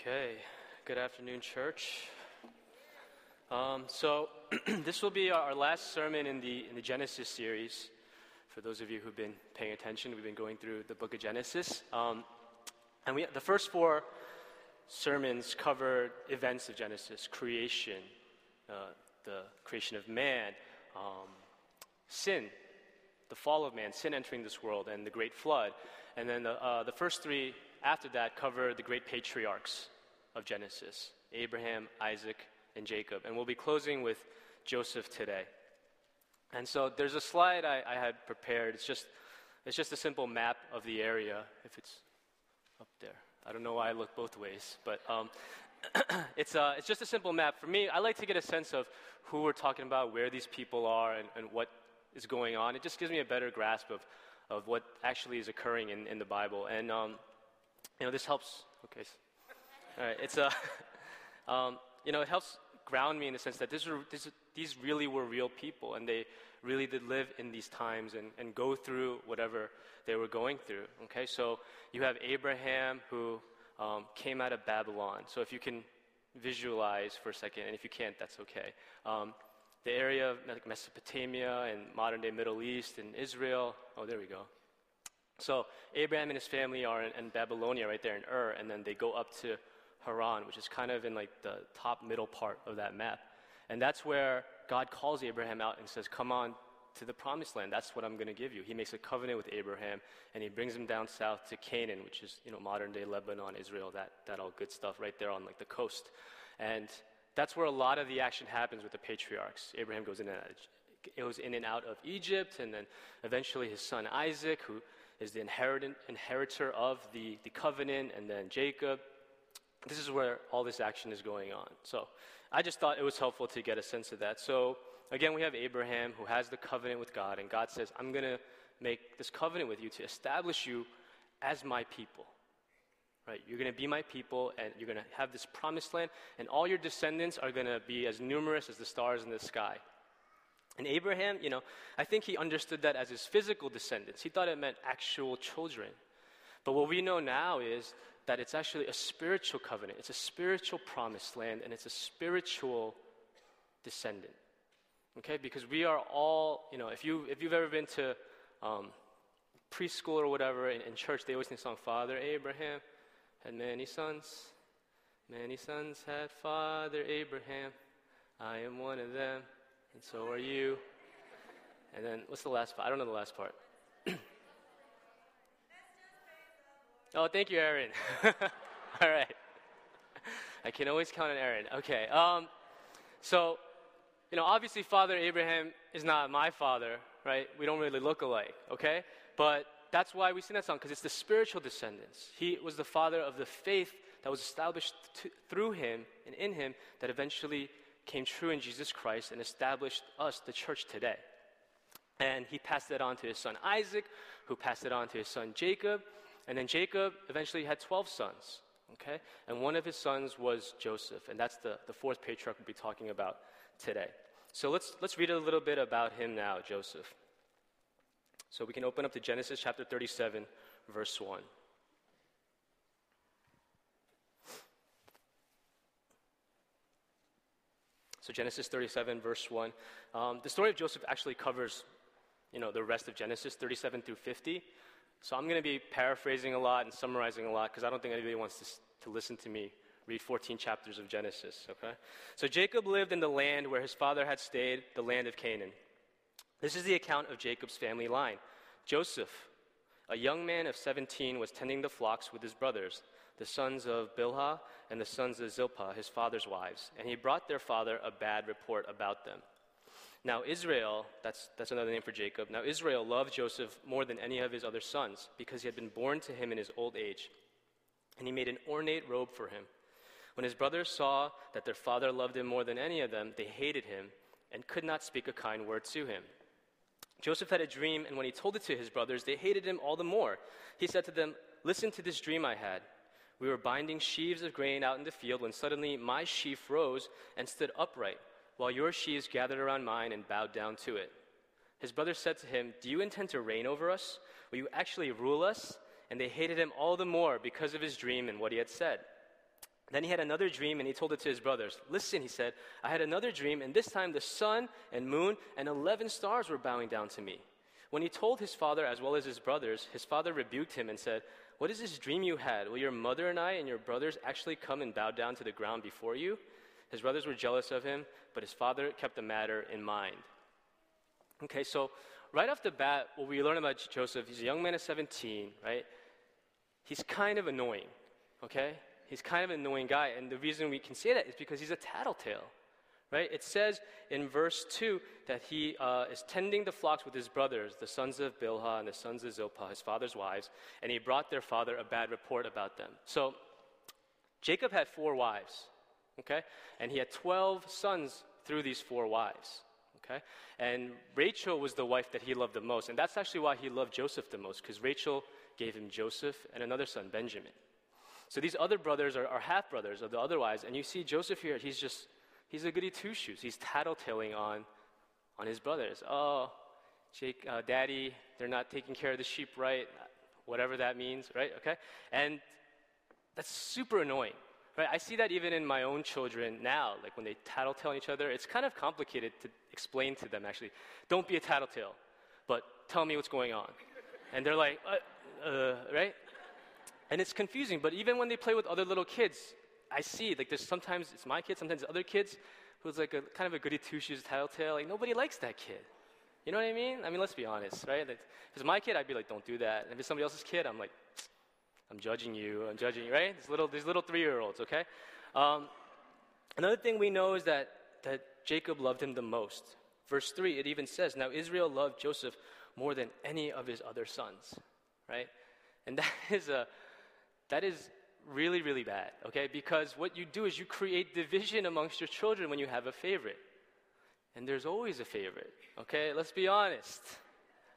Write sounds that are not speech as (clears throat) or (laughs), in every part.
Okay, good afternoon, church. Um, so, (clears throat) this will be our last sermon in the, in the Genesis series. For those of you who've been paying attention, we've been going through the book of Genesis. Um, and we, the first four sermons covered events of Genesis creation, uh, the creation of man, um, sin, the fall of man, sin entering this world, and the great flood. And then the, uh, the first three after that cover the great patriarchs of Genesis Abraham, Isaac, and Jacob. And we'll be closing with Joseph today. And so there's a slide I, I had prepared. It's just, it's just a simple map of the area, if it's up there. I don't know why I look both ways, but um, (clears throat) it's, uh, it's just a simple map. For me, I like to get a sense of who we're talking about, where these people are, and, and what is going on. It just gives me a better grasp of, of what actually is occurring in, in the Bible. And um, you know, this helps. Okay. It's a, uh, (laughs) um, you know, it helps ground me in the sense that this, this, these really were real people and they really did live in these times and, and go through whatever they were going through. Okay. So you have Abraham who um, came out of Babylon. So if you can visualize for a second, and if you can't, that's okay. Um, the area of like Mesopotamia and modern day Middle East and Israel. Oh, there we go. So Abraham and his family are in, in, Babylonia, right there in Ur, and then they go up to Haran, which is kind of in like the top middle part of that map. And that's where God calls Abraham out and says, Come on to the promised land. That's what I'm going to give you. He makes a covenant with Abraham, and he brings him down south to Canaan, which is you know modern day Lebanon, Israel, that, that all good stuff right there on like the coast. And that's where a lot of the action happens with the patriarchs. Abraham goes in and out, goes in and out of Egypt, and then eventually his son Isaac, who is the inheritor of the, the covenant, and then Jacob. This is where all this action is going on. So I just thought it was helpful to get a sense of that. So again, we have Abraham who has the covenant with God, and God says, I'm going to make this covenant with you to establish you as my people. Right? You're going to be my people, and you're going to have this promised land, and all your descendants are going to be as numerous as the stars in the sky. And Abraham, you know, I think he understood that as his physical descendants. He thought it meant actual children. But what we know now is that it's actually a spiritual covenant. It's a spiritual promised land, and it's a spiritual descendant. Okay, because we are all, you know, if you if you've ever been to um, preschool or whatever in, in church, they always sing the song "Father Abraham had many sons, many sons had Father Abraham. I am one of them." and so are you. And then, what's the last part? I don't know the last part. (clears throat) oh, thank you, Aaron. (laughs) All right. I can always count on Aaron. Okay. Um, so, you know, obviously, Father Abraham is not my father, right? We don't really look alike, okay? But that's why we sing that song, because it's the spiritual descendants. He was the father of the faith that was established to, through him and in him that eventually came true in Jesus Christ and established us, the church, today. And he passed it on to his son Isaac, who passed it on to his son Jacob. And then Jacob eventually had 12 sons, okay? And one of his sons was Joseph. And that's the, the fourth patriarch we'll be talking about today. So let's, let's read a little bit about him now, Joseph. So we can open up to Genesis chapter 37, verse 1. So Genesis 37, verse 1. Um, the story of Joseph actually covers, you know, the rest of Genesis 37 through 50. So I'm going to be paraphrasing a lot and summarizing a lot because I don't think anybody wants to, to listen to me read 14 chapters of Genesis, okay? So Jacob lived in the land where his father had stayed, the land of Canaan. This is the account of Jacob's family line. Joseph, a young man of 17, was tending the flocks with his brothers the sons of Bilhah and the sons of Zilpah, his father's wives, and he brought their father a bad report about them. Now, Israel, that's, that's another name for Jacob. Now, Israel loved Joseph more than any of his other sons because he had been born to him in his old age. And he made an ornate robe for him. When his brothers saw that their father loved him more than any of them, they hated him and could not speak a kind word to him. Joseph had a dream, and when he told it to his brothers, they hated him all the more. He said to them, Listen to this dream I had. We were binding sheaves of grain out in the field when suddenly my sheaf rose and stood upright, while your sheaves gathered around mine and bowed down to it. His brothers said to him, Do you intend to reign over us? Will you actually rule us? And they hated him all the more because of his dream and what he had said. Then he had another dream and he told it to his brothers. Listen, he said, I had another dream, and this time the sun and moon and 11 stars were bowing down to me. When he told his father as well as his brothers, his father rebuked him and said, What is this dream you had? Will your mother and I and your brothers actually come and bow down to the ground before you? His brothers were jealous of him, but his father kept the matter in mind. Okay, so right off the bat, what we learn about Joseph, he's a young man of 17, right? He's kind of annoying, okay? He's kind of an annoying guy. And the reason we can say that is because he's a tattletale, right? It says in verse 2 that he uh, is tending the flocks with his brothers, the sons of Bilhah and the sons of Zilpah, his father's wives, and he brought their father a bad report about them. So Jacob had four wives, okay? And he had 12 sons through these four wives. Okay? And Rachel was the wife that he loved the most. And that's actually why he loved Joseph the most, because Rachel gave him Joseph and another son, Benjamin. So these other brothers are, are half brothers of the other wives, and you see Joseph here, he's just, he's a goody two shoes. He's tattletaling on, on his brothers. Oh, Jake, uh, daddy, they're not taking care of the sheep right, whatever that means, right? Okay? And that's super annoying, right? I see that even in my own children now, like when they tattletale on each other, it's kind of complicated to explain to them actually. Don't be a tattletale, but tell me what's going on. And they're like, uh, uh, right? And it's confusing, but even when they play with other little kids, I see, like, there's sometimes it's my kid, sometimes other kids who's like a kind of a goody two shoes tattletale. Like, nobody likes that kid. You know what I mean? I mean, let's be honest, right? Like, if it's my kid, I'd be like, don't do that. And if it's somebody else's kid, I'm like, I'm judging you, I'm judging you, right? These little, these little three year olds, okay? Um, another thing we know is that, that Jacob loved him the most. Verse 3, it even says, Now Israel loved Joseph more than any of his other sons, right? And (laughs) that is a, that is really, really bad, okay? Because what you do is you create division amongst your children when you have a favorite. And there's always a favorite, okay? Let's be honest.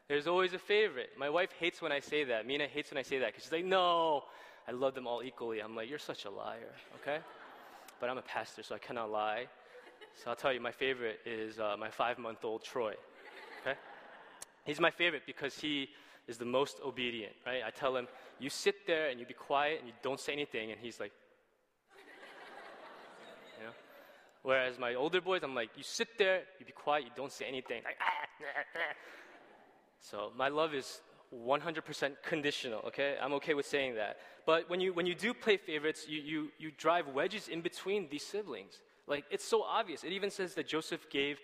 There's always a favorite. My wife hates when I say that. Mina hates when I say that because she's like, no, I love them all equally. I'm like, you're such a liar, okay? (laughs) But I'm a pastor, so I cannot lie. So I'll tell you, my favorite is uh, my five month old Troy, okay? He's my favorite because he is the most obedient, right? I tell him, you sit there and you be quiet and you don't say anything, and he's like, (laughs) you know? Whereas my older boys, I'm like, you sit there, you be quiet, you don't say anything. Like, (laughs) ah, So my love is 100% conditional, okay? I'm okay with saying that. But when you, when you do play favorites, you, you, you drive wedges in between these siblings. Like, it's so obvious. It even says that Joseph gave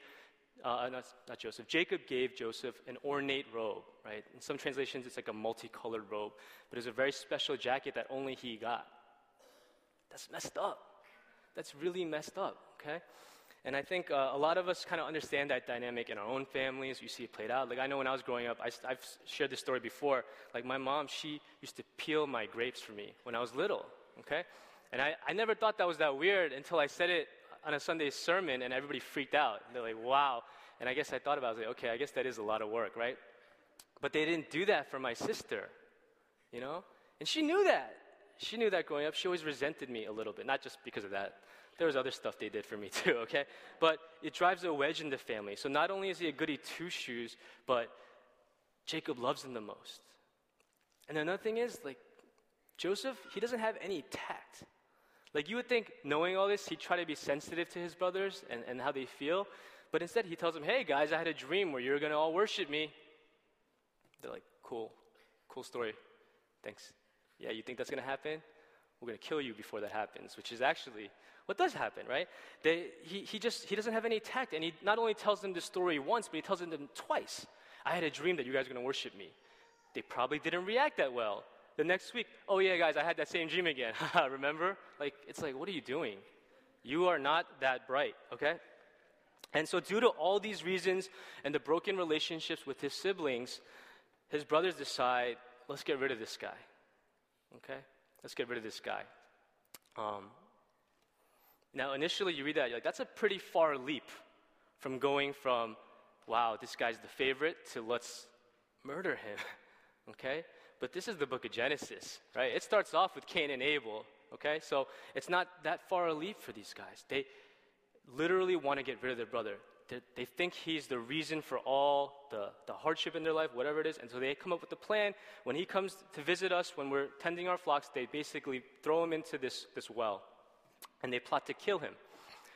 uh, not, not Joseph, Jacob gave Joseph an ornate robe, right? In some translations, it's like a multicolored robe, but it's a very special jacket that only he got. That's messed up. That's really messed up, okay? And I think uh, a lot of us kind of understand that dynamic in our own families. You see it played out. Like I know when I was growing up, I, have shared this story before. Like my mom, she used to peel my grapes for me when I was little, okay? And I, I never thought that was that weird until I said it on a Sunday sermon and everybody freaked out. They're like, wow. And I guess I thought about it, I was like, okay, I guess that is a lot of work, right? But they didn't do that for my sister, you know? And she knew that. She knew that growing up. She always resented me a little bit, not just because of that. There was other stuff they did for me (laughs) too, okay? But it drives a wedge in the family. So not only is he a goody two shoes, but Jacob loves him the most. And another thing is, like, Joseph, he doesn't have any tact. Like you would think, knowing all this, he'd try to be sensitive to his brothers and, and how they feel. But instead, he tells them, hey guys, I had a dream where you're going to all worship me. They're like, cool, cool story. Thanks. Yeah, you think that's going to happen? We're going to kill you before that happens, which is actually what does happen, right? They, he, he just, he doesn't have any tact. And he not only tells them the story once, but he tells them twice. I had a dream that you guys are going to worship me. They probably didn't react that well. The next week, oh yeah, guys, I had that same dream again. (laughs) Remember? Like, it's like, what are you doing? You are not that bright, okay? And so, due to all these reasons and the broken relationships with his siblings, his brothers decide, let's get rid of this guy. Okay? Let's get rid of this guy. Um, now, initially, you read that, you're like, that's a pretty far leap from going from, wow, this guy's the favorite, to let's murder him. (laughs) okay? But this is the book of Genesis, right? It starts off with Cain and Abel, okay? So it's not that far a leap for these guys. They literally want to get rid of their brother. They, think he's the reason for all the, the hardship in their life, whatever it is. And so they come up with a plan. When he comes to visit us, when we're tending our flocks, they basically throw him into this, this well. and they plot to kill him.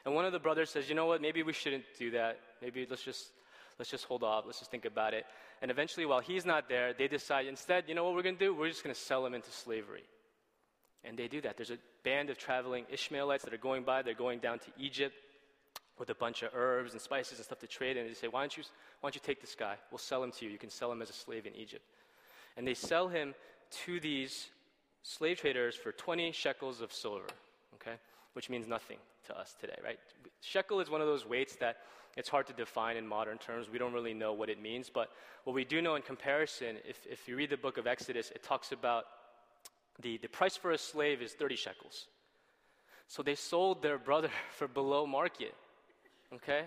And one of the brothers says, You know what? Maybe we shouldn't do that. Maybe let's just, let's just hold off. Let's just think about it. And eventually, while he's not there, they decide instead, you know what we're going to do? We're just going to sell him into slavery. And they do that. There's a band of traveling Ishmaelites that are going by. They're going down to Egypt with a bunch of herbs and spices and stuff to trade. And they say, why don't, you, why don't you take this guy? We'll sell him to you. You can sell him as a slave in Egypt. And they sell him to these slave traders for 20 shekels of silver, okay? Which means nothing to us today, right? Shekel is one of those weights that it's hard to define in modern terms. We don't really know what it means. But what we do know in comparison, if, if you read the book of Exodus, it talks about the, the price for a slave is 30 shekels. So they sold their brother (laughs) for below market. Okay?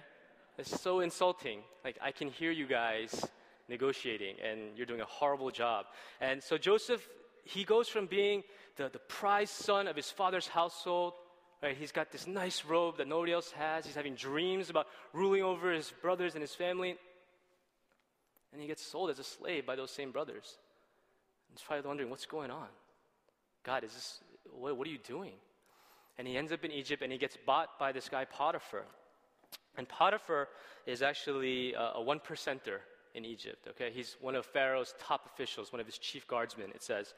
It's so insulting. Like, I can hear you guys negotiating, and you're doing a horrible job. And so Joseph, he goes from being the, the prized son of his father's household. Right? He's got this nice robe that nobody else has. He's having dreams about ruling over his brothers and his family. And he gets sold as a slave by those same brothers. He's probably wondering, what's going on? God, is this, what, what are you doing? And he ends up in Egypt and he gets bought by this guy Potiphar. And Potiphar is actually uh, a, a one percenter in Egypt, okay? He's one of Pharaoh's top officials, one of his chief guardsmen, it says.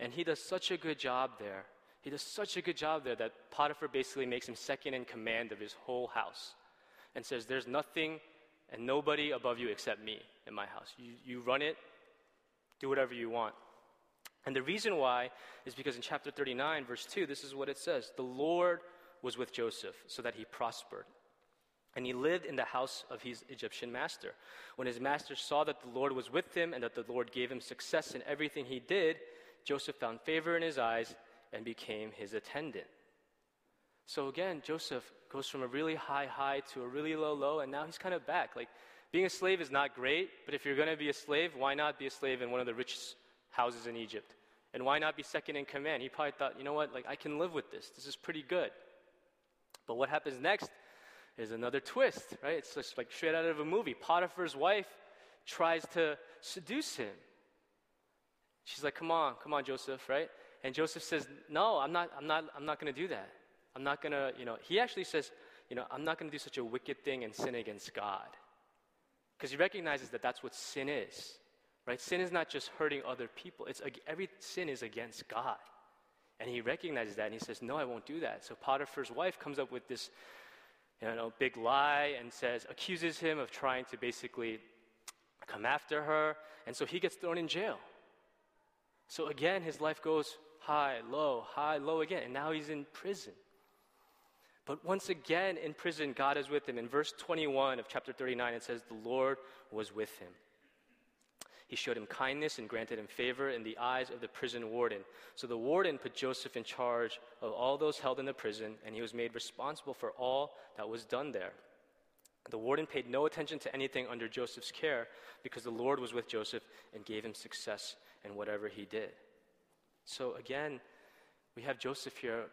And he does such a good job there. He does such a good job there that Potiphar basically makes him second in command of his whole house and says, There's nothing and nobody above you except me in my house. You, you run it, do whatever you want. And the reason why is because in chapter 39, verse 2, this is what it says The Lord was with Joseph so that he prospered. And he lived in the house of his Egyptian master. When his master saw that the Lord was with him and that the Lord gave him success in everything he did, Joseph found favor in his eyes and became his attendant. So again, Joseph goes from a really high high to a really low low, and now he's kind of back. Like, being a slave is not great, but if you're going to be a slave, why not be a slave in one of the richest houses in Egypt? And why not be second in command? He probably thought, you know what, like I can live with this. This is pretty good. But what happens next is another twist, right? It's just like straight out of a movie. Potiphar's wife tries to seduce him. She's like, come on, come on, Joseph, right? And Joseph says, no, I'm not, I'm not, I'm not going to do that. I'm not going to, you know, he actually says, you know, I'm not going to do such a wicked thing and sin against God. Because he recognizes that that's what sin is. Right? Sin is not just hurting other people. It's every sin is against God. And he recognizes that and he says, "No, I won't do that." So Potiphar's wife comes up with this you know, big lie and says accuses him of trying to basically come after her, and so he gets thrown in jail. So again, his life goes high, low, high, low again, and now he's in prison. But once again, in prison, God is with him. In verse 21 of chapter 39, it says, The Lord was with him. He showed him kindness and granted him favor in the eyes of the prison warden. So the warden put Joseph in charge of all those held in the prison, and he was made responsible for all that was done there. The warden paid no attention to anything under Joseph's care because the Lord was with Joseph and gave him success in whatever he did. So again, we have Joseph here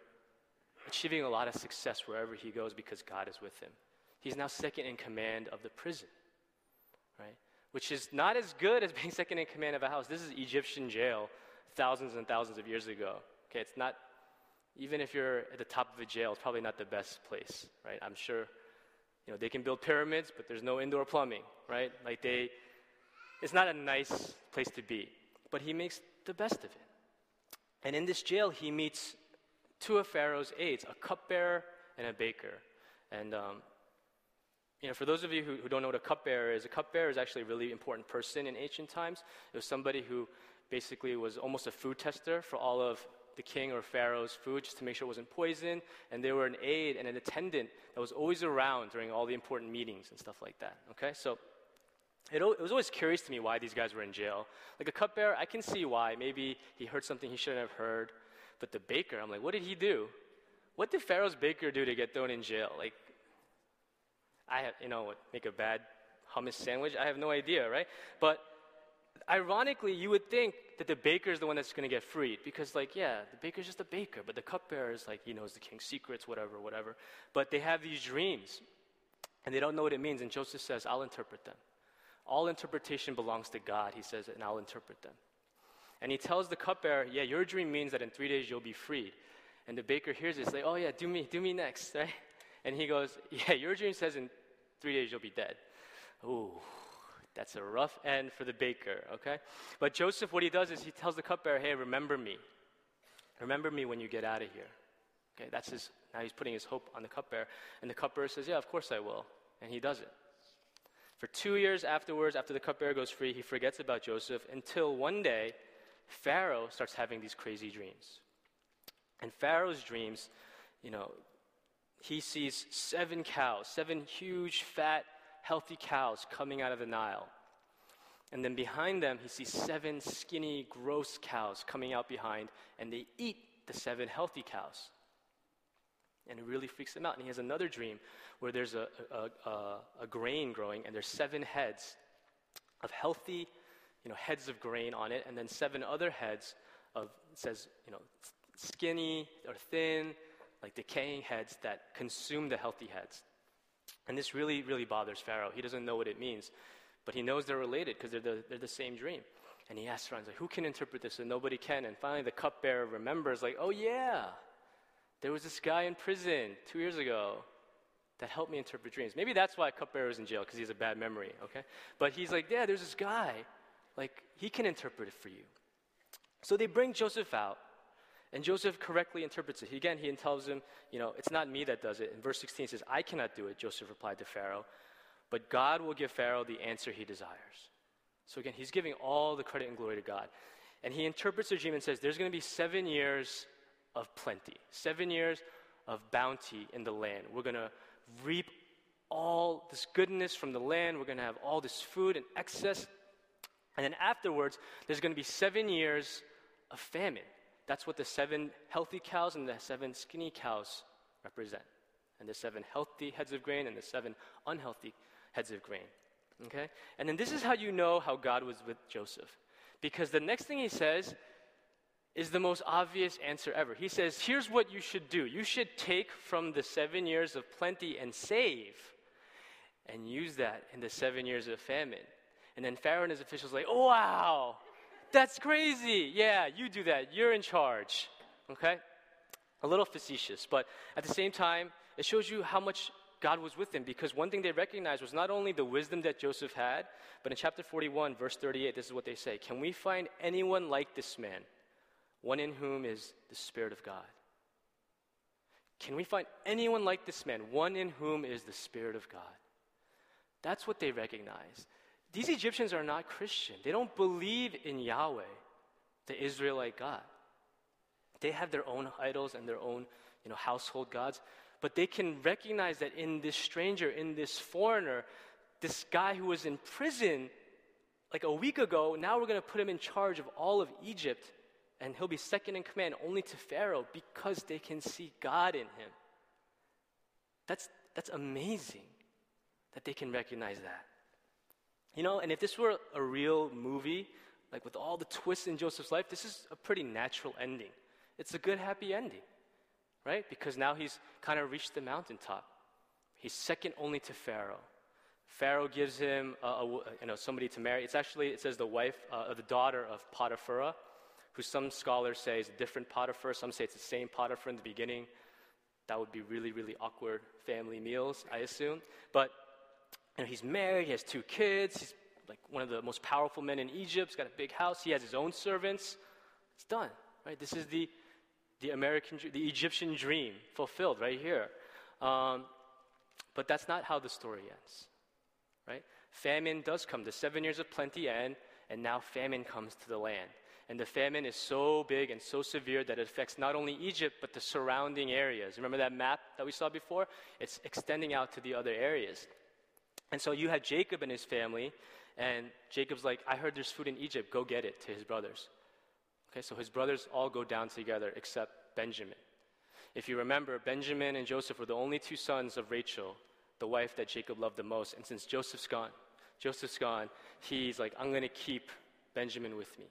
achieving a lot of success wherever he goes because God is with him. He's now second in command of the prison? Which is not as good as (laughs) being second in command of a house. This is Egyptian jail thousands and thousands of years ago. Okay, it's not, even if you're at the top of a jail, it's probably not the best place, right? I'm sure, you know, they can build pyramids, but there's no indoor plumbing, right? Like they, it's not a nice place to be. But he makes the best of it. And in this jail, he meets two of Pharaoh's aides, a cupbearer and a baker. And um, you know, for those of you who, who don't know what a cupbearer is, a cupbearer is actually a really important person in ancient times. It was somebody who basically was almost a food tester for all of the king or pharaoh's food just to make sure it wasn't poisoned. And they were an aide and an attendant that was always around during all the important meetings and stuff like that. Okay, so it, it was always curious to me why these guys were in jail. Like a cupbearer, I can see why. Maybe he heard something he shouldn't have heard. But the baker, I'm like, what did he do? What did Pharaoh's baker do to get thrown in jail? Like, I have, you know, make a bad hummus sandwich. I have no idea, right? But ironically, you would think that the baker is the one that's going to get freed because, like, yeah, the baker's just a baker, but the cupbearer is like, he knows the king's secrets, whatever, whatever. But they have these dreams and they don't know what it means. And Joseph says, I'll interpret them. All interpretation belongs to God, he says, and I'll interpret them. And he tells the cupbearer, Yeah, your dream means that in three days you'll be freed. And the baker hears this, like, oh yeah, do me, do me next, (laughs) right? And he goes, (laughs) yeah, your dream says in three days you'll be dead. Ooh, that's a rough end for the baker, okay? But Joseph, what he does is he tells the cupbearer, hey, remember me. Remember me when you get out of here. Okay, that's his, now he's putting his hope on the cupbearer. And the cupbearer says, yeah, of course I will. And he does it. For two years afterwards, after the cupbearer goes free, he forgets about Joseph until one day, Pharaoh starts having these crazy dreams. And Pharaoh's dreams, you know, he sees seven cows, seven huge, fat, healthy cows coming out of the Nile. And then behind them, he sees seven skinny, gross cows coming out behind, and they eat the seven healthy cows. And it really freaks him out. And he has another dream where there's a, a, a, a grain growing, and there's seven heads of healthy, you know, heads of grain on it, and then seven other heads of, says, you know, skinny or thin, like decaying heads that consume the healthy heads. And this really, really bothers Pharaoh. He doesn't know what it means, but he knows they're related because they're the, they're the same dream. And he asks around, like, who can interpret this? And nobody can. And finally, the cupbearer remembers, like, oh, yeah, there was this guy in prison two years ago that helped me interpret dreams. Maybe that's why cupbearer is in jail, because he has a bad memory, okay? But he's like, yeah, there's this guy. Like, he can interpret it for you. So they bring Joseph out. And Joseph correctly interprets it. He, again, he tells him, you know, it's not me that does it. In verse 16, he says, I cannot do it, Joseph replied to Pharaoh, but God will give Pharaoh the answer he desires. So again, he's giving all the credit and glory to God. And he interprets the dream and says, there's going to be seven years of plenty, seven years of bounty in the land. We're going to reap all this goodness from the land. We're going to have all this food and excess. And then afterwards, there's going to be seven years of famine. That's what the seven healthy cows and the seven skinny cows represent. And the seven healthy heads of grain and the seven unhealthy heads of grain. Okay? And then this is how you know how God was with Joseph. Because the next thing he says is the most obvious answer ever. He says, Here's what you should do you should take from the seven years of plenty and save, and use that in the seven years of famine. And then Pharaoh and his officials like, oh, wow, that's crazy. Yeah, you do that. You're in charge. Okay? A little facetious, but at the same time, it shows you how much God was with him because one thing they recognized was not only the wisdom that Joseph had, but in chapter 41, verse 38, this is what they say Can we find anyone like this man, one in whom is the Spirit of God? Can we find anyone like this man, one in whom is the Spirit of God? That's what they recognized. These Egyptians are not Christian. They don't believe in Yahweh, the Israelite God. They have their own idols and their own you know, household gods, but they can recognize that in this stranger, in this foreigner, this guy who was in prison like a week ago, now we're going to put him in charge of all of Egypt, and he'll be second in command only to Pharaoh because they can see God in him. That's, that's amazing that they can recognize that. You know, and if this were a real movie, like with all the twists in Joseph's life, this is a pretty natural ending. It's a good, happy ending, right? Because now he's kind of reached the mountaintop. He's second only to Pharaoh. Pharaoh gives him a, a, you know, somebody to marry. It's actually, it says the wife, uh, the daughter of Potiphar, who some scholars say is a different Potiphar. Some say it's the same Potiphar in the beginning. That would be really, really awkward family meals, I assume. But you know, he's married, he has two kids, he's like one of the most powerful men in Egypt, he's got a big house, he has his own servants. It's done, right? This is the, the American, the Egyptian dream fulfilled right here. Um, but that's not how the story ends, right? Famine does come. The seven years of plenty end, and now famine comes to the land. And the famine is so big and so severe that it affects not only Egypt, but the surrounding areas. Remember that map that we saw before? It's extending out to the other areas. And so you had Jacob and his family, and Jacob's like, I heard there's food in Egypt, go get it to his brothers. Okay, so his brothers all go down together except Benjamin. If you remember, Benjamin and Joseph were the only two sons of Rachel, the wife that Jacob loved the most. And since Joseph's gone, Joseph's gone, he's like, I'm going to keep Benjamin with me.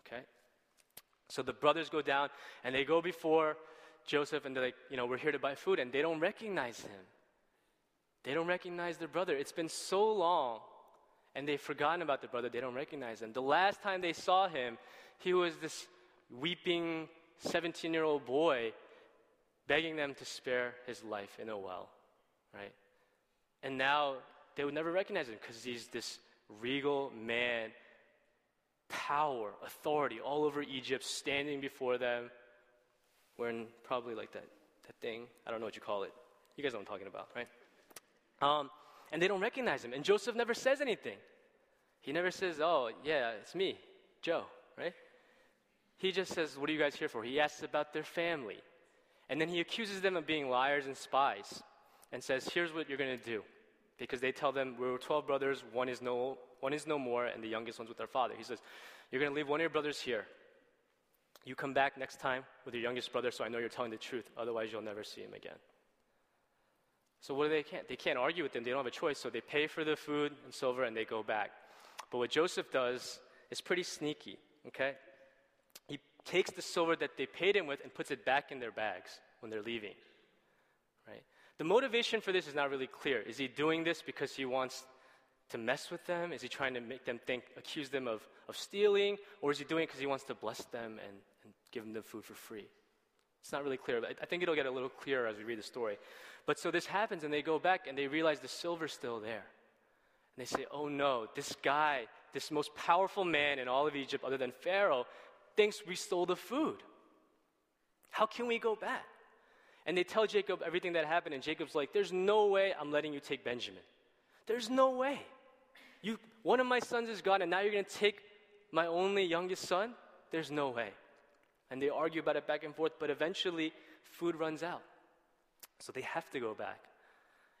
Okay? So the brothers go down and they go before Joseph and they're like, you know, we're here to buy food. And they don't recognize him. They don't recognize their brother. It's been so long, and they've forgotten about their brother. They don't recognize him. The last time they saw him, he was this weeping 17 year old boy begging them to spare his life in a well, right? And now they would never recognize him because he's this regal man, power, authority all over Egypt, standing before them, wearing probably like that, that thing. I don't know what you call it. You guys know what I'm talking about, right? Um, and they don't recognize him. And Joseph never says anything. He never says, Oh, yeah, it's me, Joe, right? He just says, What are you guys here for? He asks about their family. And then he accuses them of being liars and spies and says, Here's what you're going to do. Because they tell them, We're 12 brothers, one is, no, one is no more, and the youngest one's with their father. He says, You're going to leave one of your brothers here. You come back next time with your youngest brother so I know you're telling the truth. Otherwise, you'll never see him again. So what do they can't? They can't argue with them. They don't have a choice. So they pay for the food and silver and they go back. But what Joseph does is pretty sneaky, okay? He takes the silver that they paid him with and puts it back in their bags when they're leaving. Right? The motivation for this is not really clear. Is he doing this because he wants to mess with them? Is he trying to make them think, accuse them of, of stealing? Or is he doing it because he wants to bless them and, and give them the food for free? It's not really clear, but I think it'll get a little clearer as we read the story. But so this happens, and they go back and they realize the silver's still there. And they say, Oh no, this guy, this most powerful man in all of Egypt, other than Pharaoh, thinks we stole the food. How can we go back? And they tell Jacob everything that happened, and Jacob's like, There's no way I'm letting you take Benjamin. There's no way. You, one of my sons is gone, and now you're going to take my only youngest son? There's no way. And they argue about it back and forth, but eventually food runs out. So they have to go back.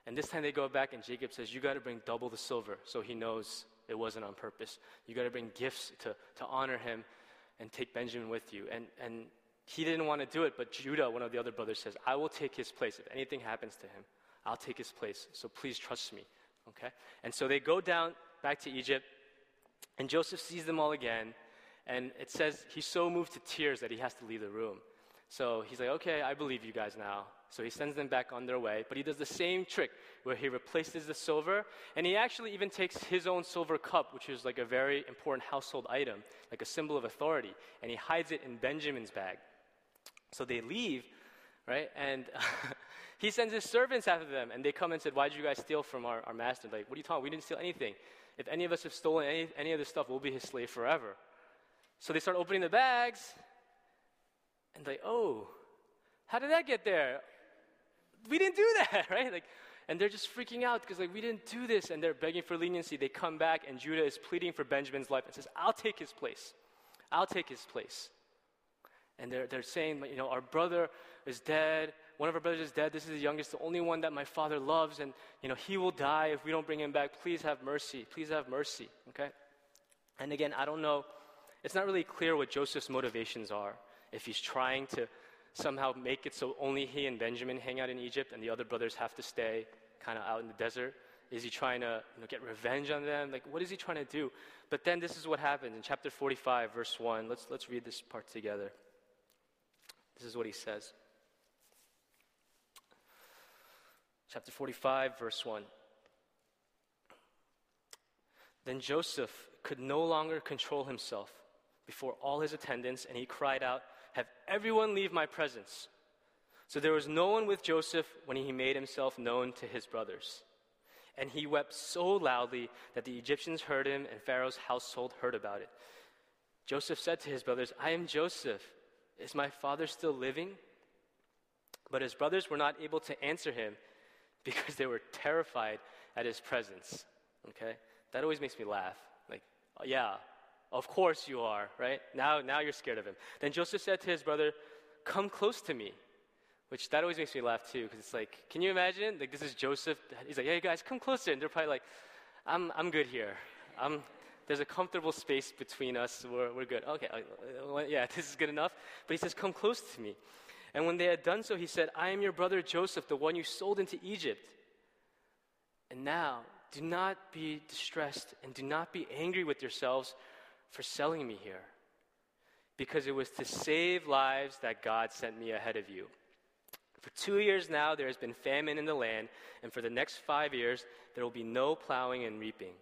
And this time they go back, and Jacob says, You got to bring double the silver. So he knows it wasn't on purpose. You got to bring gifts to, to honor him and take Benjamin with you. And, and he didn't want to do it, but Judah, one of the other brothers, says, I will take his place. If anything happens to him, I'll take his place. So please trust me. Okay? And so they go down back to Egypt, and Joseph sees them all again. And it says he's so moved to tears that he has to leave the room. So he's like, okay, I believe you guys now. So he sends them back on their way. But he does the same trick where he replaces the silver. And he actually even takes his own silver cup, which is like a very important household item, like a symbol of authority, and he hides it in Benjamin's bag. So they leave, right? And (laughs) he sends his servants after them. And they come and said, Why did you guys steal from our, our master? Like, what are you talking? We didn't steal anything. If any of us have stolen any, any of this stuff, we'll be his slave forever. So they start opening the bags, and like, oh, how did that get there? We didn't do that, (laughs) right? Like, and they're just freaking out because like we didn't do this, and they're begging for leniency. They come back, and Judah is pleading for Benjamin's life and says, "I'll take his place. I'll take his place." And they're they're saying, you know, our brother is dead. One of our brothers is dead. This is the youngest, the only one that my father loves, and you know he will die if we don't bring him back. Please have mercy. Please have mercy. Okay. And again, I don't know it's not really clear what Joseph's motivations are. If he's trying to somehow make it so only he and Benjamin hang out in Egypt and the other brothers have to stay kind of out in the desert. Is he trying to you know, get revenge on them? Like, what is he trying to do? But then this is what happens in chapter 45, verse 1. Let's, let's read this part together. This is what he says. Chapter 45, verse 1. Then Joseph could no longer control himself before all his attendants, and he cried out, Have everyone leave my presence. So there was no one with Joseph when he made himself known to his brothers. And he wept so loudly that the Egyptians heard him, and Pharaoh's household heard about it. Joseph said to his brothers, I am Joseph. Is my father still living? But his brothers were not able to answer him (laughs) because they were terrified at his presence. Okay? That always makes me laugh. Like, yeah, of course you are, right? Now, now you're scared of him. Then Joseph said to his brother, Come close to me. Which that always makes me laugh too, because it's like, can you imagine? Like, this is Joseph. He's like, Hey guys, come closer. And they're probably like, I'm, I'm good here. I'm, there's a comfortable space between us. We're, we're good. Okay, uh, yeah, (laughs) this is good enough. But he says, Come close to me. And when they had done so, he said, I am your brother Joseph, the one you sold into Egypt. And now, do not be distressed and do not be angry with yourselves for selling me here, because it was to save lives that God sent me ahead of you. For two years now, there has been famine in the land, and for the next five years, there will be no plowing and reaping.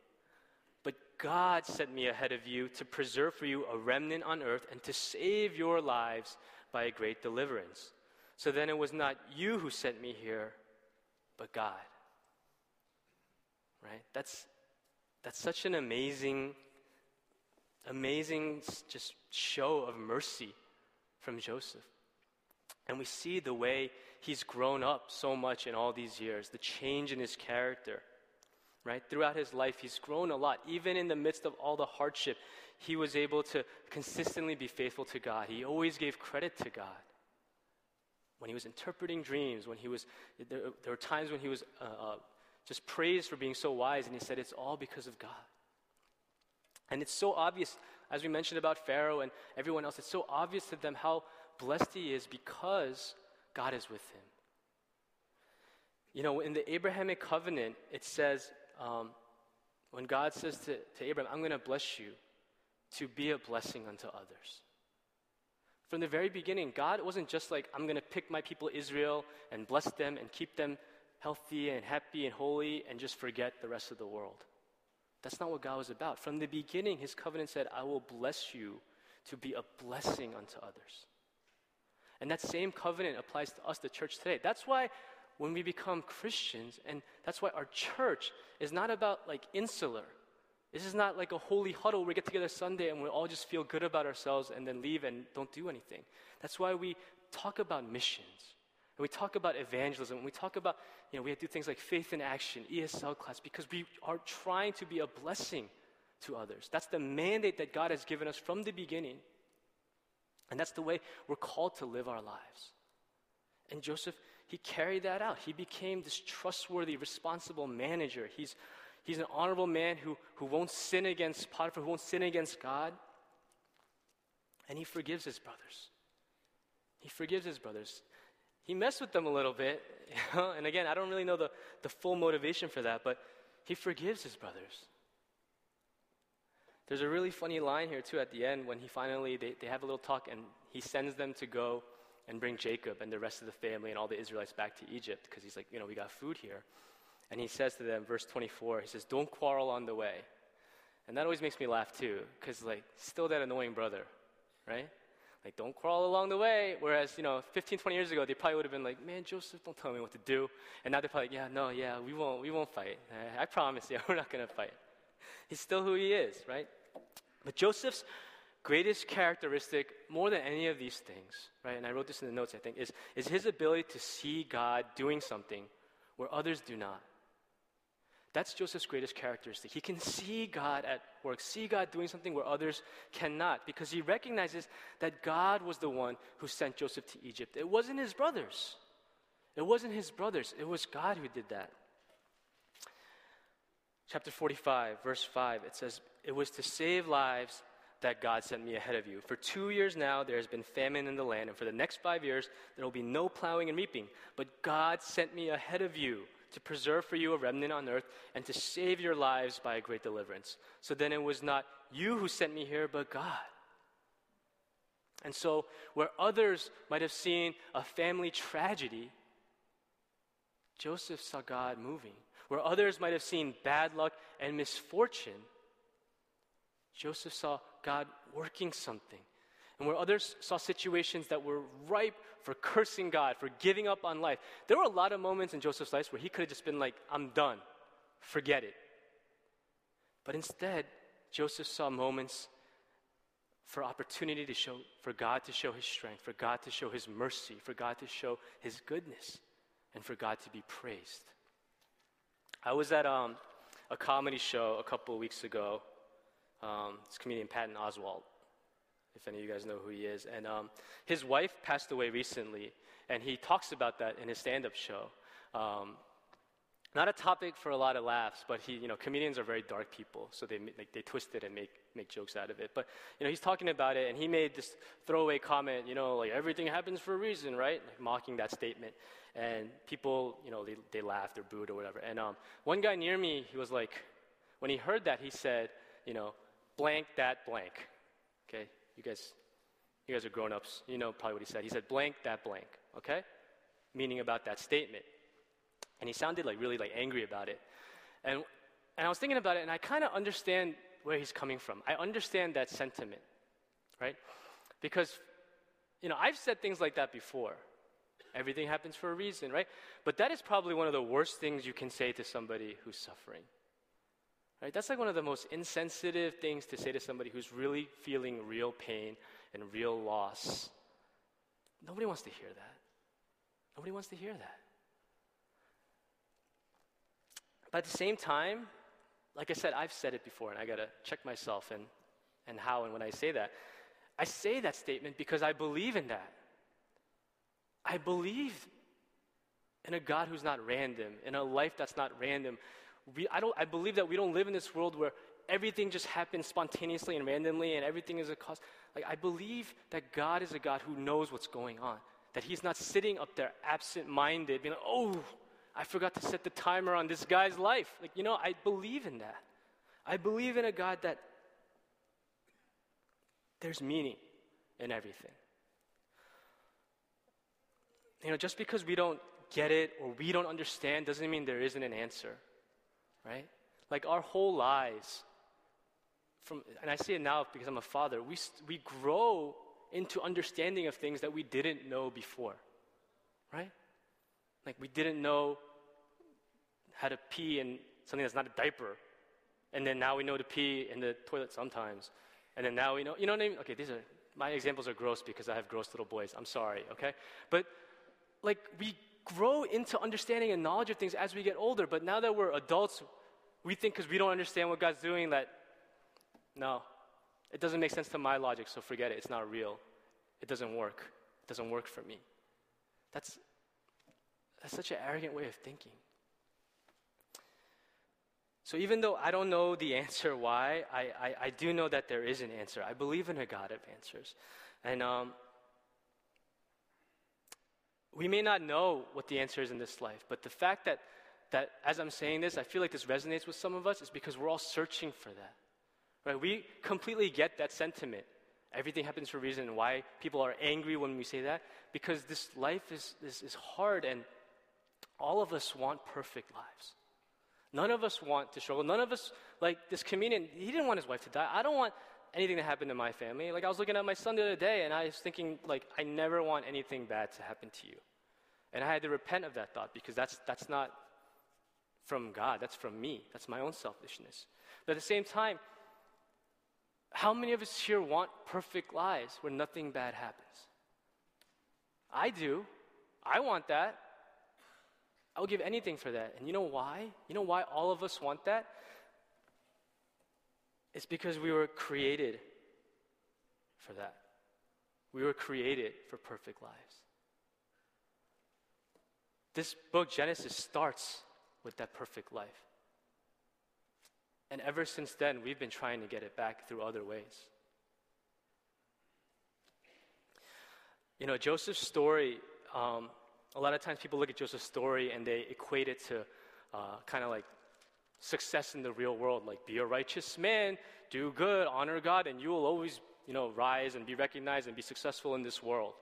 But God sent me ahead of you to preserve for you a remnant on earth and to save your lives by a great deliverance. So then it was not you who sent me here, but God. Right? That's, that's such an amazing, amazing just show of mercy from Joseph. And we see the way he's grown up so much in all these years, the change in his character. Right? Throughout his life, he's grown a lot. Even in the midst of all the hardship, he was able to consistently be faithful to God. He always gave credit to God. When he was interpreting dreams, when he was, there, there were times when he was uh, uh, just praised for being so wise, and he said, It's all because of God. And it's so obvious, as we mentioned about Pharaoh and everyone else, it's so obvious to them how blessed he is because God is with him. You know, in the Abrahamic covenant, it says, um, when God says to, to Abraham, I'm going to bless you to be a blessing unto others. From the very beginning, God wasn't just like, I'm going to pick my people Israel and bless them and keep them healthy and happy and holy and just forget the rest of the world. That's not what God was about. From the beginning, his covenant said, I will bless you to be a blessing unto others. And that same covenant applies to us, the church today. That's why when we become Christians, and that's why our church is not about like insular. This is not like a holy huddle where we get together Sunday and we all just feel good about ourselves and then leave and don't do anything. That's why we talk about missions. And we talk about evangelism. We talk about, you know, we do things like faith in action, ESL class, because we are trying to be a blessing to others. That's the mandate that God has given us from the beginning. And that's the way we're called to live our lives. And Joseph, he carried that out. He became this trustworthy, responsible manager. He's He's an honorable man who, who won't sin against Potiphar, who won't sin against God. And he forgives his brothers. He forgives his brothers. He messed with them a little bit. (laughs) And again, I don't really know the, the full motivation for that, but he forgives his brothers. There's a really funny line here, too, at the end when he finally, they, they have a little talk and he sends them to go and bring Jacob and the rest of the family and all the Israelites back to Egypt because he's like, you know, we got food here. And he says to them, verse 24, he says, Don't quarrel on the way. And that always makes me laugh too, because, like, still that annoying brother, right? Like, don't crawl along the way. Whereas, you know, 15, 20 years ago, they probably would have been like, man, Joseph, don't tell me what to do. And now they're probably like, yeah, no, yeah, we won't, we won't fight. I, I promise, yeah, (laughs) we're not going to fight. He's still who he is, right? But Joseph's greatest characteristic, more than any of these things, right, and I wrote this in the notes, I think, is, is his ability to see God doing something where others do not. That's Joseph's greatest characteristic. He can see God at work, see God doing something where others cannot, because he recognizes that God was the one who sent Joseph to Egypt. It wasn't his brothers. It wasn't his brothers, it was God who did that. Chapter 45, verse 5, it says, It was to save lives that God sent me ahead of you. For two years now, there has been famine in the land, and for the next five years, there will be no plowing and reaping. But God sent me ahead of you to preserve for you a remnant on earth, and to save your lives by a great deliverance. So then it was not you who sent me here, but God. And so, where others might have seen a family tragedy, Joseph saw God moving. Where others might have seen bad luck and misfortune, Joseph saw God working something. And where others saw situations that were ripe for cursing God, for giving up on life. There were a lot of moments in Joseph's life where he could have just been like, I'm done, forget it. But instead, Joseph saw moments for opportunity to show, for God to show his strength, for God to show his mercy, for God to show his goodness, and for God to be praised. I was at um, a comedy show a couple of weeks ago. Um, it's comedian Patton Oswalt if any of you guys know who he is. And um, his wife passed away recently, and he talks about that in his stand-up show. Um, not a topic for a lot of laughs, but he, you know, comedians are very dark people, so they like, they twist it and make make jokes out of it. But you know, he's talking about it, and he made this throwaway comment, you know, like everything happens for a reason, right? Like, mocking that statement, and people, you know, they they laughed or booed or whatever. And um, one guy near me, he was like, when he heard that, he said, you know, blank that blank. Okay, you guys, you guys are grown ups. You know probably what he said. He said, blank that blank, okay? Meaning about that statement. And he sounded like really like angry about it. And, and I was thinking about it, and I kind of understand where he's coming from. I understand that sentiment, right? Because, you know, I've said things like that before. Everything happens for a reason, right? But that is probably one of the worst things you can say to somebody who's suffering. Right? That's like one of the most insensitive things to say to somebody who's really feeling real pain and real loss. Nobody wants to hear that. Nobody wants to hear that. But at the same time, like I said, I've said it before, and I got to check myself and, and how and when I say that. I say that statement because I believe in that. I believe in a God who's not random, in a life that's not random. We, I, don't, I believe that we don't live in this world where everything just happens spontaneously and randomly and everything is a cause. Like, I believe that God is a God who knows what's going on, that He's not sitting up there absent minded, being like, oh, I forgot to set the timer on this guy's life. Like, you know, I believe in that. I believe in a God that there's meaning in everything. You know, just because we don't get it or we don't understand doesn't mean there isn't an answer, right? Like our whole lives, from, and I see it now because I'm a father, we, we grow into understanding of things that we didn't know before, right? Like we didn't know how to pee in something that's not a diaper. And then now we know to pee in the toilet sometimes. And then now we know, you know what I mean? Okay, these are, my examples are gross because I have gross little boys. I'm sorry, okay? But like we grow into understanding and knowledge of things as we get older. But now that we're adults, we think because we don't understand what God's doing that, no, it doesn't make sense to my logic, so forget it. It's not real. It doesn't work. It doesn't work for me. That's, that's such an arrogant way of thinking. So even though I don't know the answer why, I, I, I, do know that there is an answer. I believe in a God of answers. And um, we may not know what the answer is in this life, but the fact that, that as I'm saying this, I feel like this resonates with some of us is because we're all searching for that. Right? We completely get that sentiment. Everything happens for a reason, and why people are angry when we say that, because this life is, is, is hard, and all of us want perfect lives. None of us want to struggle. None of us, like this comedian, he didn't want his wife to die. I don't want anything that happened to my family. Like I was looking at my son the other day and I was thinking, like, I never want anything bad to happen to you. And I had to repent of that thought because that's, that's not from God, that's from me. That's my own selfishness. But at the same time, how many of us here want perfect lives where nothing bad happens? I do. I want that. I would give anything for that. And you know why? You know why all of us want that? It's because we were created for that. We were created for perfect lives. This book, Genesis, starts with that perfect life. And ever since then, we've been trying to get it back through other ways. You know, Joseph's story um, a lot of times people look at Joseph's story and they equate it to uh, kind of like success in the real world, like be a righteous man, do good, honor God, and you will always, you know, rise and be recognized and be successful in this world.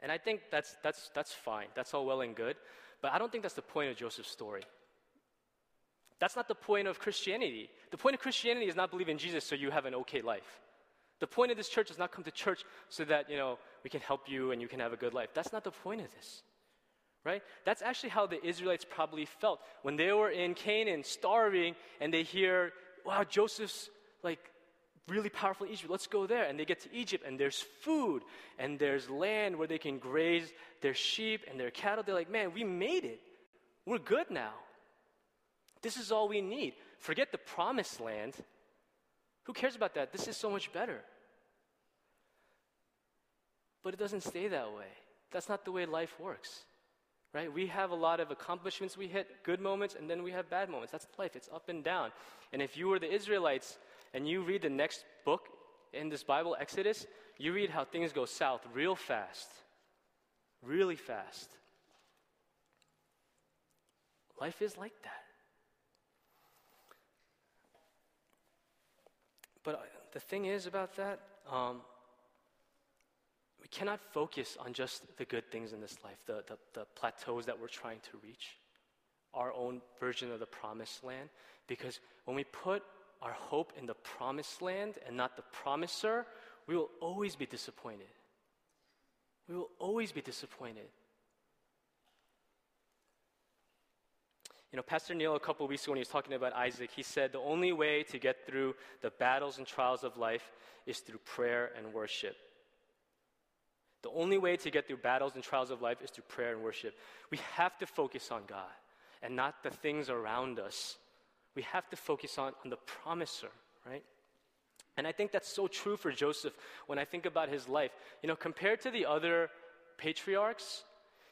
And I think that's, that's, that's fine. That's all well and good. But I don't think that's the point of Joseph's story. That's not the point of Christianity. The point of Christianity is not believe in Jesus so you have an okay life. The point of this church is not come to church so that, you know, we can help you and you can have a good life. That's not the point of this. Right? That's actually how the Israelites probably felt when they were in Canaan starving and they hear, wow, Joseph's like really powerful in Egypt. Let's go there. And they get to Egypt and there's food and there's land where they can graze their sheep and their cattle. They're like, man, we made it. We're good now. This is all we need. Forget the promised land. Who cares about that? This is so much better. But it doesn't stay that way. That's not the way life works. Right? We have a lot of accomplishments we hit, good moments, and then we have bad moments. That's life. It's up and down. And if you were the Israelites and you read the next book in this Bible, Exodus, you read how things go south real fast. Really fast. Life is like that. But uh, the thing is about that, um, we cannot focus on just the good things in this life, the, the, the plateaus that we're trying to reach, our own version of the promised land. Because when we put our hope in the promised land and not the promiser, we will always be disappointed. We will always be disappointed. You know, Pastor Neil, a couple weeks ago, when he was talking about Isaac, he said the only way to get through the battles and trials of life is through prayer and worship. The only way to get through battles and trials of life is through prayer and worship. We have to focus on God and not the things around us. We have to focus on, on the promiser, right? And I think that's so true for Joseph when I think about his life. You know, compared to the other patriarchs,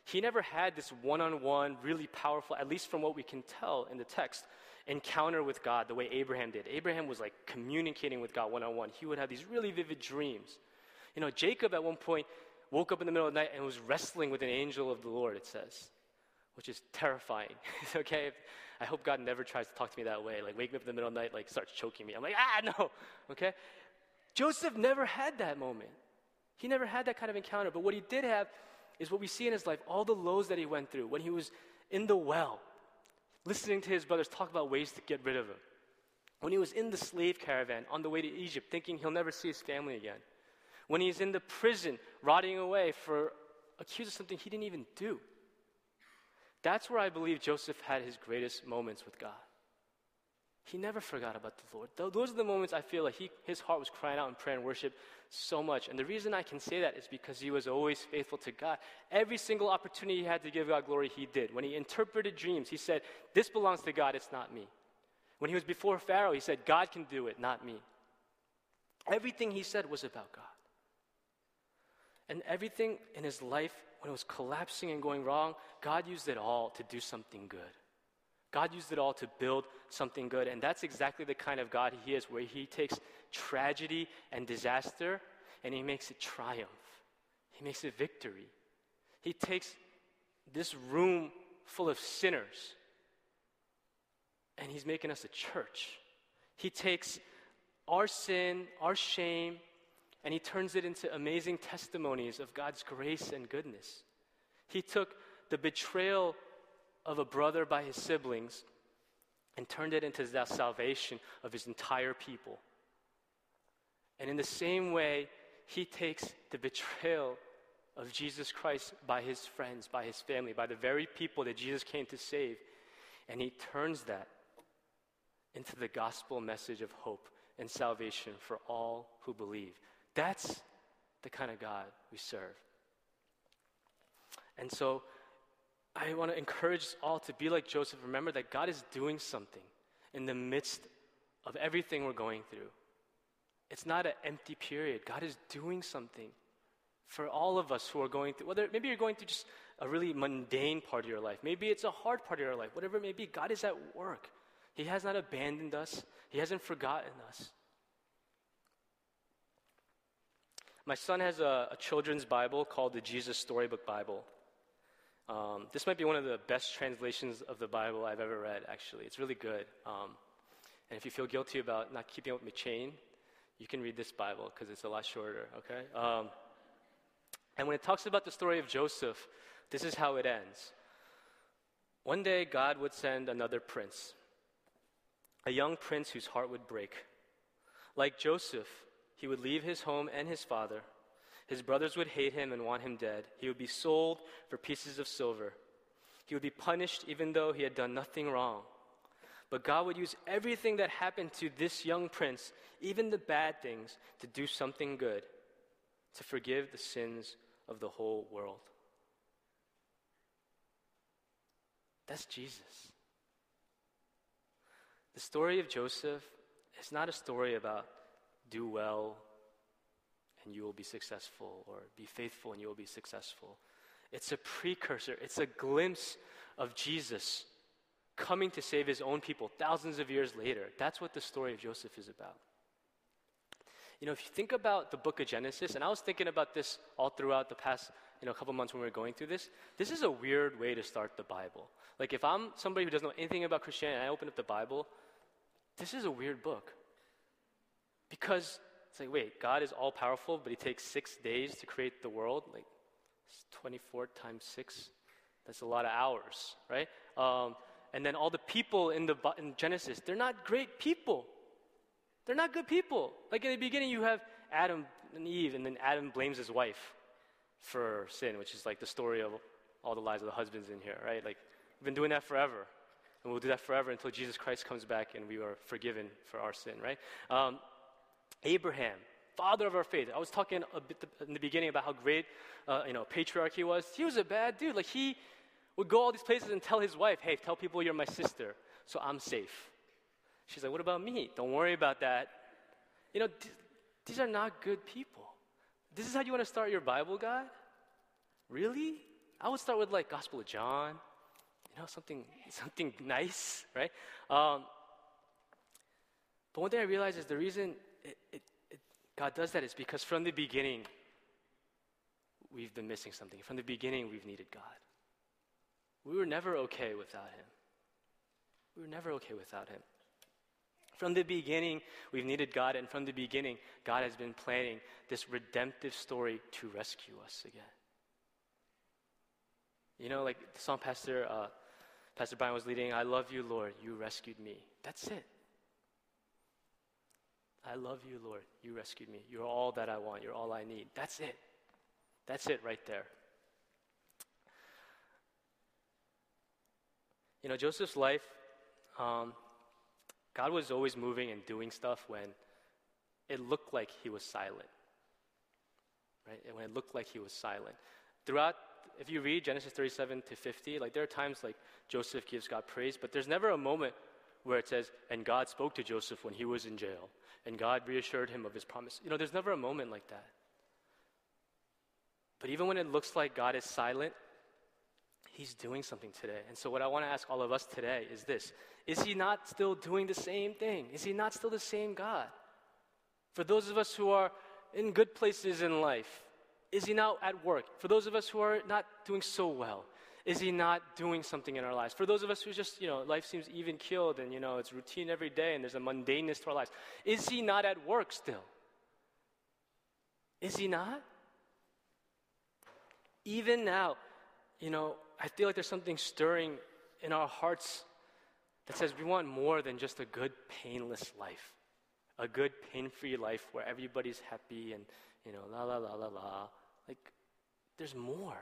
he never had this one on one, really powerful, at least from what we can tell in the text, encounter with God the way Abraham did. Abraham was like communicating with God one on one. He would have these really vivid dreams. You know, Jacob at one point woke up in the middle of the night and was wrestling with an angel of the Lord, it says, which is terrifying. (laughs) okay? I hope God never tries to talk to me that way. Like, wake me up in the middle of the night, like, starts choking me. I'm like, ah, no. (laughs) Okay? Joseph never had that moment. He never had that kind of encounter. But what he did have is what we see in his life all the lows that he went through when he was in the well, listening to his brothers talk about ways to get rid of him. When he was in the slave caravan on the way to Egypt, thinking he'll never see his family again. When he's in the prison, rotting away for accused of something he didn't even do. That's where I believe Joseph had his greatest moments with God. He never forgot about the Lord. Those are the moments I feel like he, his heart was crying out in prayer and worship so much. And the reason I can say that is because he was always faithful to God. Every single opportunity he had to give God glory, he did. When he interpreted dreams, he said, This belongs to God, it's not me. When he was before Pharaoh, he said, God can do it, not me. Everything he said was about God. And everything in his life, when it was collapsing and going wrong, God used it all to do something good. God used it all to build something good. And that's exactly the kind of God He is, where He takes tragedy and disaster and He makes it triumph. He makes it victory. He takes this room full of sinners and He's making us a church. He takes our sin, our shame, and He turns it into amazing testimonies of God's grace and goodness. He took the betrayal of a brother by his siblings and turned it into the salvation of his entire people. And in the same way, he takes the betrayal of Jesus Christ by his friends, by his family, by the very people that Jesus came to save, and he turns that into the gospel message of hope and salvation for all who believe. That's the kind of God we serve. And so I want to encourage us all to be like Joseph. Remember that God is doing something in the midst of everything we're going through. It's not an empty period. God is doing something for all of us who are going through, whether maybe you're going through just a really mundane part of your life, maybe it's a hard part of your life, whatever it may be, God is at work. He has not abandoned us, He hasn't forgotten us. My son has a, a children's Bible called the Jesus Storybook Bible. Um, this might be one of the best translations of the Bible I've ever read, actually. It's really good. Um, and if you feel guilty about not keeping up with my chain, you can read this Bible because it's a lot shorter, okay? Um, and when it talks about the story of Joseph, this is how it ends. One day, God would send another prince, a young prince whose heart would break. Like Joseph, he would leave his home and his father his brothers would hate him and want him dead. He would be sold for pieces of silver. He would be punished even though he had done nothing wrong. But God would use everything that happened to this young prince, even the bad things, to do something good, to forgive the sins of the whole world. That's Jesus. The story of Joseph is not a story about do well, and you will be successful, or be faithful and you will be successful. It's a precursor, it's a glimpse of Jesus coming to save his own people thousands of years later. That's what the story of Joseph is about. You know, if you think about the book of Genesis, and I was thinking about this all throughout the past, you know, a couple months when we were going through this, this is a weird way to start the Bible. Like if I'm somebody who doesn't know anything about Christianity and I open up the Bible, this is a weird book. Because it's like, wait, God is all powerful, but He takes six days to create the world? Like, 24 times six? That's a lot of hours, right? Um, and then all the people in, the, in Genesis, they're not great people. They're not good people. Like in the beginning, you have Adam and Eve, and then Adam blames his wife for sin, which is like the story of all the lives of the husbands in here, right? Like, we've been doing that forever. And we'll do that forever until Jesus Christ comes back and we are forgiven for our sin, right? Um, Abraham, father of our faith. I was talking a bit in the beginning about how great, uh, you know, patriarch he was. He was a bad dude. Like, he would go all these places and tell his wife, hey, tell people you're my sister, so I'm safe. She's like, what about me? Don't worry about that. You know, th- these are not good people. This is how you want to start your Bible, God? Really? I would start with like Gospel of John, you know, something, (laughs) something nice, right? Um, but one thing I realized is the reason it, it, God does that is because from the beginning, we've been missing something. From the beginning, we've needed God. We were never okay without Him. We were never okay without Him. From the beginning, we've needed God, and from the beginning, God has been planning this redemptive story to rescue us again. You know, like the song Pastor, uh, Pastor Brian was leading, I love you, Lord, you rescued me. That's it. I love you, Lord, you rescued me. You're all that I want, you're all I need. That's it. That's it right there. You know, Joseph's life, um, God was always moving and doing stuff when it looked like he was silent. Right? And when it looked like he was silent. Throughout, if you read Genesis 37 to 50, like there are times like Joseph gives God praise, but there's never a moment where it says, and God spoke to Joseph when he was in jail, and God reassured him of his promise. You know, there's never a moment like that. But even when it looks like God is silent, He's doing something today. And so, what I want to ask all of us today is this Is He not still doing the same thing? Is He not still the same God? For those of us who are in good places in life, is He now at work? For those of us who are not doing so well, is He not doing something in our lives? For those of us who just, you know, life seems even killed and, you know, it's routine every day and there's a mundaneness to our lives, is He not at work still? Is He not? Even now, you know, I feel like there's something stirring in our hearts that says we want more than just a good, painless life, a good, pain free life where everybody's happy and, you know, la la la la la. Like, there's more.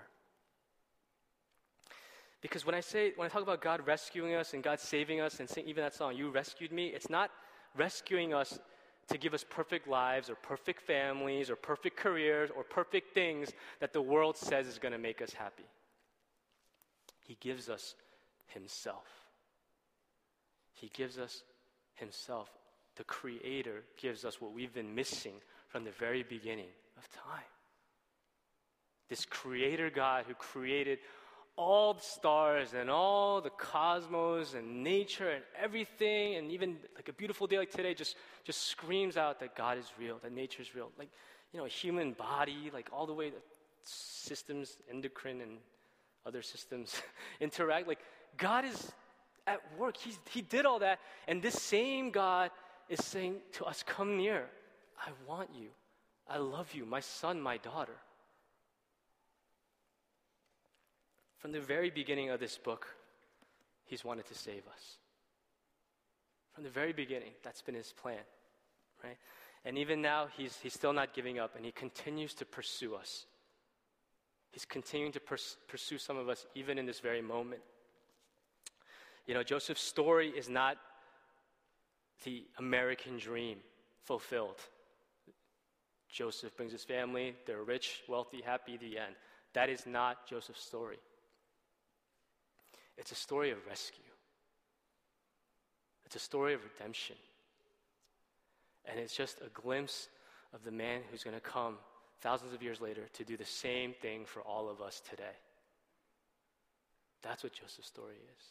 Because when I say, when I talk about God rescuing us and God saving us and sing even that song, You Rescued Me, it's not rescuing us to give us perfect lives or perfect families or perfect careers or perfect things that the world says is going to make us happy. He gives us Himself. He gives us Himself. The Creator gives us what we've been missing from the very beginning of time. This Creator God who created all the stars and all the cosmos and nature and everything, and even like a beautiful day like today, just, just screams out that God is real, that nature is real. Like, you know, a human body, like all the way to systems, endocrine, and other systems (laughs) interact. Like, God is at work. He's, he did all that. And this same God is saying to us, Come near. I want you. I love you, my son, my daughter. From the very beginning of this book, He's wanted to save us. From the very beginning, that's been His plan, right? And even now, He's, he's still not giving up, and He continues to pursue us. He's continuing to pers- pursue some of us even in this very moment. You know, Joseph's story is not the American dream fulfilled. Joseph brings his family, they're rich, wealthy, happy, the end. That is not Joseph's story. It's a story of rescue, it's a story of redemption. And it's just a glimpse of the man who's going to come thousands of years later to do the same thing for all of us today. That's what Joseph's story is.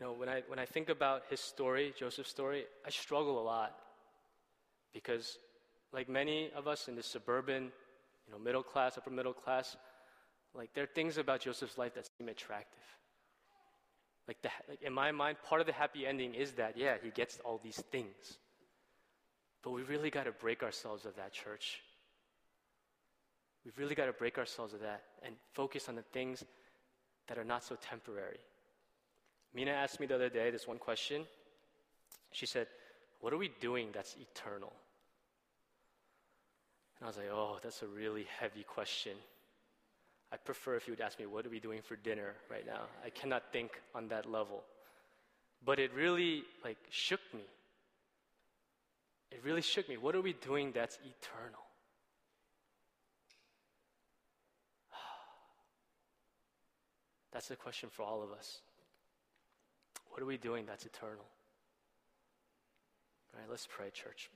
You know, when I, when I think about his story, Joseph's story, I struggle a lot because, like many of us in the suburban, you know, middle class, upper middle class, like there are things about Joseph's life that seem attractive. Like, the, like in my mind, part of the happy ending is that, yeah, he gets all these things. But we really got to break ourselves of that, church. We've really got to break ourselves of that and focus on the things that are not so temporary. Mina asked me the other day this one question. She said, What are we doing that's eternal? And I was like, oh, that's a really heavy question. I prefer if you would ask me, what are we doing for dinner right now? I cannot think on that level. But it really like shook me. It really shook me. What are we doing that's eternal? (sighs) That's the question for all of us. What are we doing that's eternal? All right, let's pray, church.